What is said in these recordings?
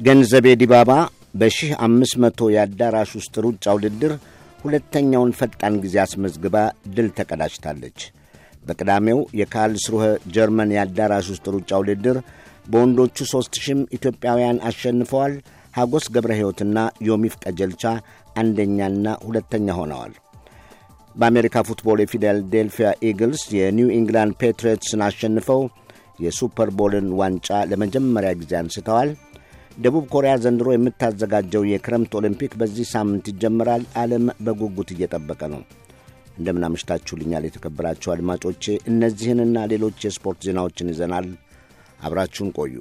ገንዘቤ ዲባባ በሺህ አምስት መቶ የአዳራሽ ውስጥ ሩጫ ውድድር ሁለተኛውን ፈጣን ጊዜ አስመዝግባ ድል ተቀዳጅታለች። በቅዳሜው የካርልስሩኸ ጀርመን የአዳራሽ ውስጥ ሩጫ ውድድር በወንዶቹ ሦስት ሺህም ኢትዮጵያውያን አሸንፈዋል። ሐጎስ ገብረ ሕይወትና ዮሚፍ ቀጀልቻ አንደኛና ሁለተኛ ሆነዋል። በአሜሪካ ፉትቦል የፊላዴልፊያ ኢግልስ የኒው ኢንግላንድ ፔትሪዮትስን አሸንፈው የሱፐር ቦልን ዋንጫ ለመጀመሪያ ጊዜ አንስተዋል። ደቡብ ኮሪያ ዘንድሮ የምታዘጋጀው የክረምት ኦሊምፒክ በዚህ ሳምንት ይጀምራል። ዓለም በጉጉት እየጠበቀ ነው። እንደምን አምሽታችሁልኛል የተከበራችሁ አድማጮቼ። እነዚህንና ሌሎች የስፖርት ዜናዎችን ይዘናል። አብራችሁን ቆዩ።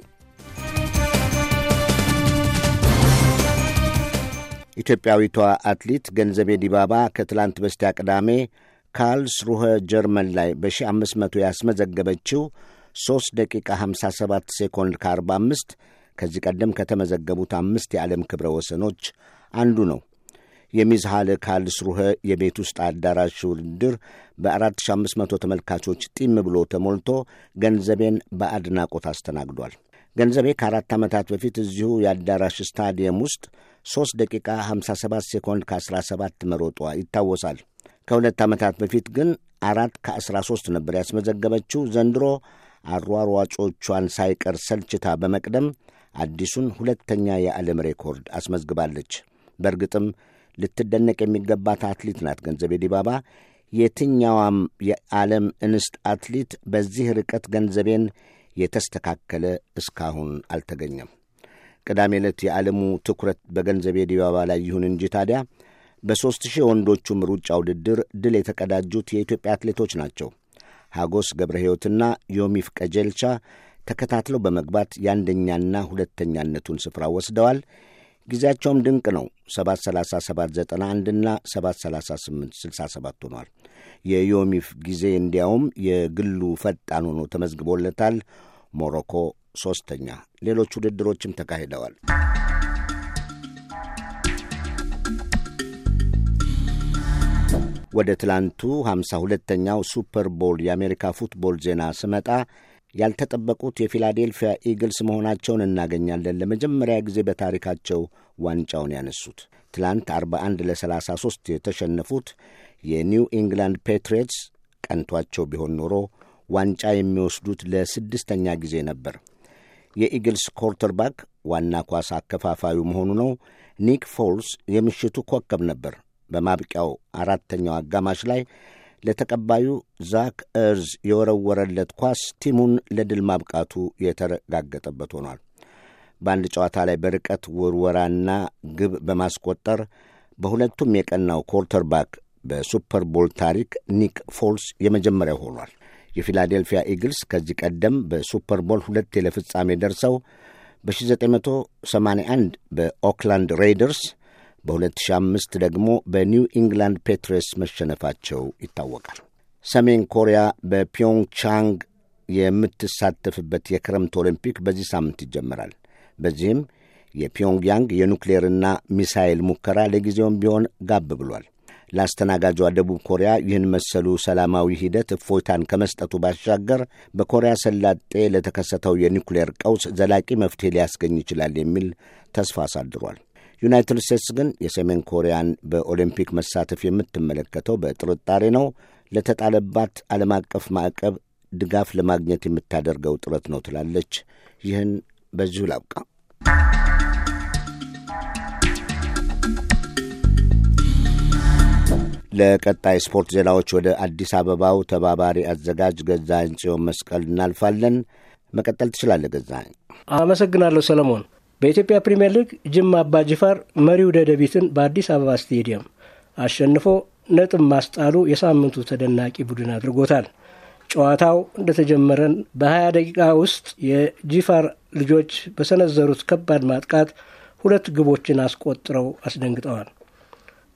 ኢትዮጵያዊቷ አትሌት ገንዘቤ ዲባባ ከትላንት በስቲያ ቅዳሜ ካርልስሩኸ ጀርመን ላይ በ1500 ያስመዘገበችው 3 ደቂቃ 57 ሴኮንድ ከ45 ከዚህ ቀደም ከተመዘገቡት አምስት የዓለም ክብረ ወሰኖች አንዱ ነው። የሚዝሃለ ካርልስሩኸ የቤት ውስጥ አዳራሽ ውድድር በ4500 ተመልካቾች ጢም ብሎ ተሞልቶ ገንዘቤን በአድናቆት አስተናግዷል። ገንዘቤ ከአራት ዓመታት በፊት እዚሁ የአዳራሽ ስታዲየም ውስጥ 3 ደቂቃ 57 ሴኮንድ ከ17 መሮጧ ይታወሳል። ከሁለት ዓመታት በፊት ግን አራት ከ13 ነበር ያስመዘገበችው። ዘንድሮ አሯሯጮቿን ሳይቀር ሰልችታ በመቅደም አዲሱን ሁለተኛ የዓለም ሬኮርድ አስመዝግባለች። በእርግጥም ልትደነቅ የሚገባት አትሌት ናት ገንዘቤ ዲባባ። የትኛዋም የዓለም እንስት አትሌት በዚህ ርቀት ገንዘቤን የተስተካከለ እስካሁን አልተገኘም። ቅዳሜ ዕለት የዓለሙ ትኩረት በገንዘቤ ዲባባ ላይ ይሁን እንጂ ታዲያ በሦስት ሺህ ወንዶቹም ሩጫ ውድድር ድል የተቀዳጁት የኢትዮጵያ አትሌቶች ናቸው። ሐጎስ ገብረ ሕይወትና ዮሚፍ ቀጀልቻ ተከታትለው በመግባት የአንደኛና ሁለተኛነቱን ስፍራ ወስደዋል። ጊዜያቸውም ድንቅ ነው። 73791ና 73867 ሆኗል። የዮሚፍ ጊዜ እንዲያውም የግሉ ፈጣን ሆኖ ተመዝግቦለታል። ሞሮኮ ሦስተኛ። ሌሎች ውድድሮችም ተካሂደዋል። ወደ ትላንቱ ሃምሳ ሁለተኛው ሱፐር ቦል የአሜሪካ ፉትቦል ዜና ስመጣ ያልተጠበቁት የፊላዴልፊያ ኢግልስ መሆናቸውን እናገኛለን። ለመጀመሪያ ጊዜ በታሪካቸው ዋንጫውን ያነሱት ትላንት 41 ለ33 የተሸነፉት የኒው ኢንግላንድ ፔትሪዮትስ ቀንቷቸው ቢሆን ኖሮ ዋንጫ የሚወስዱት ለስድስተኛ ጊዜ ነበር። የኢግልስ quarterback ዋና ኳስ አከፋፋዩ መሆኑ ነው። ኒክ ፎልስ የምሽቱ ኮከብ ነበር። በማብቂያው አራተኛው አጋማሽ ላይ ለተቀባዩ ዛክ ኤርትዝ የወረወረለት ኳስ ቲሙን ለድል ማብቃቱ የተረጋገጠበት ሆኗል። በአንድ ጨዋታ ላይ በርቀት ውርወራና ግብ በማስቆጠር በሁለቱም የቀናው quarterback በሱፐር ቦል ታሪክ ኒክ ፎልስ የመጀመሪያው ሆኗል። የፊላዴልፊያ ኢግልስ ከዚህ ቀደም በሱፐር ቦል ሁለቴ ለፍጻሜ ደርሰው በ1981 በኦክላንድ ሬይደርስ በ2005 ደግሞ በኒው ኢንግላንድ ፔትሪዮትስ መሸነፋቸው ይታወቃል። ሰሜን ኮሪያ በፒዮንግቻንግ የምትሳተፍበት የክረምት ኦሊምፒክ በዚህ ሳምንት ይጀመራል። በዚህም የፒዮንግያንግ የኑክሌርና ሚሳይል ሙከራ ለጊዜውም ቢሆን ጋብ ብሏል። ለአስተናጋጇ ደቡብ ኮሪያ ይህን መሰሉ ሰላማዊ ሂደት እፎይታን ከመስጠቱ ባሻገር በኮሪያ ሰላጤ ለተከሰተው የኒውክሌር ቀውስ ዘላቂ መፍትሄ ሊያስገኝ ይችላል የሚል ተስፋ አሳድሯል። ዩናይትድ ስቴትስ ግን የሰሜን ኮሪያን በኦሊምፒክ መሳተፍ የምትመለከተው በጥርጣሬ ነው። ለተጣለባት ዓለም አቀፍ ማዕቀብ ድጋፍ ለማግኘት የምታደርገው ጥረት ነው ትላለች። ይህን በዚሁ ላብቃ። ለቀጣይ ስፖርት ዜናዎች ወደ አዲስ አበባው ተባባሪ አዘጋጅ ገዛኸኝ ጽዮን መስቀል እናልፋለን። መቀጠል ትችላለህ ገዛኸኝ። አመሰግናለሁ ሰለሞን። በኢትዮጵያ ፕሪምየር ሊግ ጅማ አባ ጅፋር መሪው ደደቢትን በአዲስ አበባ ስቴዲየም አሸንፎ ነጥብ ማስጣሉ የሳምንቱ ተደናቂ ቡድን አድርጎታል። ጨዋታው እንደተጀመረን በ20 ደቂቃ ውስጥ የጂፋር ልጆች በሰነዘሩት ከባድ ማጥቃት ሁለት ግቦችን አስቆጥረው አስደንግጠዋል።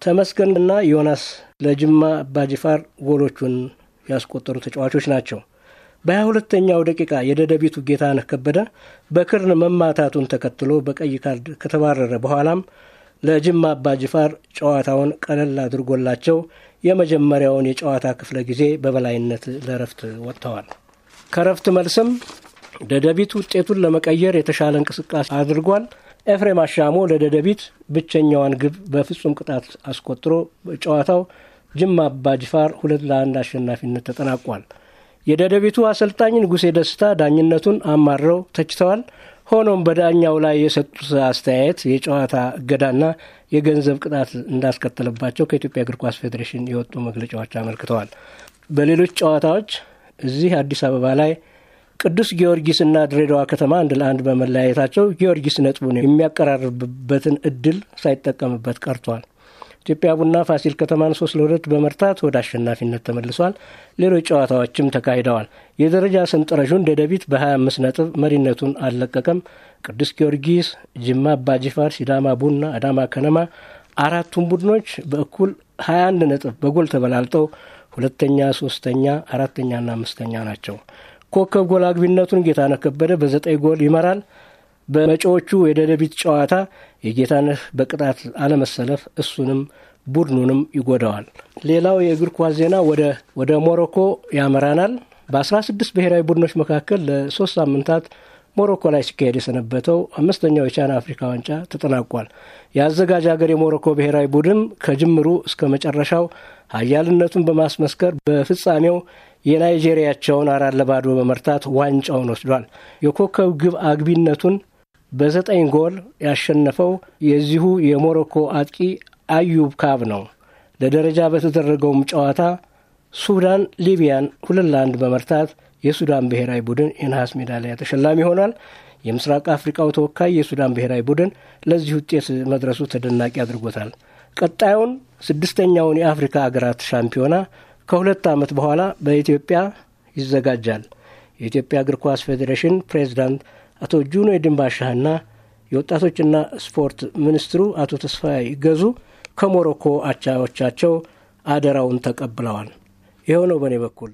ተመስገንና ዮናስ ለጅማ አባጅፋር ጎሎቹን ያስቆጠሩ ተጫዋቾች ናቸው። በሀያ ሁለተኛው ደቂቃ የደደቢቱ ጌታነህ ከበደ በክርን መማታቱን ተከትሎ በቀይ ካርድ ከተባረረ በኋላም ለጅማ አባጅፋር ጨዋታውን ቀለል አድርጎላቸው የመጀመሪያውን የጨዋታ ክፍለ ጊዜ በበላይነት ለረፍት ወጥተዋል። ከረፍት መልስም ደደቢት ውጤቱን ለመቀየር የተሻለ እንቅስቃሴ አድርጓል። ኤፍሬም አሻሞ ለደደቢት ብቸኛዋን ግብ በፍጹም ቅጣት አስቆጥሮ ጨዋታው ጅማ አባ ጅፋር ሁለት ለአንድ አሸናፊነት ተጠናቋል። የደደቢቱ አሰልጣኝ ንጉሴ ደስታ ዳኝነቱን አማረው ተችተዋል። ሆኖም በዳኛው ላይ የሰጡት አስተያየት የጨዋታ እገዳና የገንዘብ ቅጣት እንዳስከተለባቸው ከኢትዮጵያ እግር ኳስ ፌዴሬሽን የወጡ መግለጫዎች አመልክተዋል። በሌሎች ጨዋታዎች እዚህ አዲስ አበባ ላይ ቅዱስ ጊዮርጊስና ድሬዳዋ ከተማ አንድ ለአንድ በመለያየታቸው ጊዮርጊስ ነጥቡን የሚያቀራርብበትን እድል ሳይጠቀምበት ቀርቷል። ኢትዮጵያ ቡና ፋሲል ከተማን ሶስት ለሁለት በመርታት ወደ አሸናፊነት ተመልሷል። ሌሎች ጨዋታዎችም ተካሂደዋል። የደረጃ ሰንጠረዡን ደደቢት በ25 ነጥብ መሪነቱን አልለቀቀም። ቅዱስ ጊዮርጊስ፣ ጅማ አባጂፋር፣ ሲዳማ ቡና፣ አዳማ ከነማ አራቱም ቡድኖች በእኩል 21 ነጥብ በጎል ተበላልጠው ሁለተኛ፣ ሶስተኛ፣ አራተኛና አምስተኛ ናቸው። ኮከብ ጎል አግቢነቱን ጌታነህ ከበደ በዘጠኝ ጎል ይመራል። በመጪዎቹ የደደቢት ጨዋታ የጌታነህ በቅጣት አለመሰለፍ እሱንም ቡድኑንም ይጎዳዋል። ሌላው የእግር ኳስ ዜና ወደ ሞሮኮ ያመራናል። በአስራ ስድስት ብሔራዊ ቡድኖች መካከል ለሶስት ሳምንታት ሞሮኮ ላይ ሲካሄድ የሰነበተው አምስተኛው የቻን አፍሪካ ዋንጫ ተጠናቋል። የአዘጋጅ ሀገር የሞሮኮ ብሔራዊ ቡድን ከጅምሩ እስከ መጨረሻው ኃያልነቱን በማስመስከር በፍጻሜው የናይጄሪያቸውን አራት ለባዶ በመርታት ዋንጫውን ወስዷል። የኮከብ ግብ አግቢነቱን በዘጠኝ ጎል ያሸነፈው የዚሁ የሞሮኮ አጥቂ አዩብ ካብ ነው። ለደረጃ በተደረገውም ጨዋታ ሱዳን ሊቢያን ሁለት ለአንድ በመርታት የሱዳን ብሔራዊ ቡድን የነሐስ ሜዳሊያ ተሸላሚ ሆኗል። የምስራቅ አፍሪካው ተወካይ የሱዳን ብሔራዊ ቡድን ለዚህ ውጤት መድረሱ ተደናቂ አድርጎታል። ቀጣዩን ስድስተኛውን የአፍሪካ አገራት ሻምፒዮና ከሁለት ዓመት በኋላ በኢትዮጵያ ይዘጋጃል። የኢትዮጵያ እግር ኳስ ፌዴሬሽን ፕሬዚዳንት አቶ ጁኖ ድንባሻህና የወጣቶችና ስፖርት ሚኒስትሩ አቶ ተስፋዬ ገዙ ከሞሮኮ አቻዎቻቸው አደራውን ተቀብለዋል። ይኸው ነው በእኔ በኩል።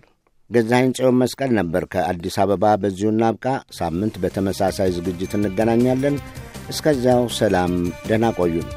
ገዛኸኝ ጽዮን መስቀል ነበር ከአዲስ አበባ። በዚሁ እናብቃ። ሳምንት በተመሳሳይ ዝግጅት እንገናኛለን። እስከዚያው ሰላም፣ ደህና ቆዩን።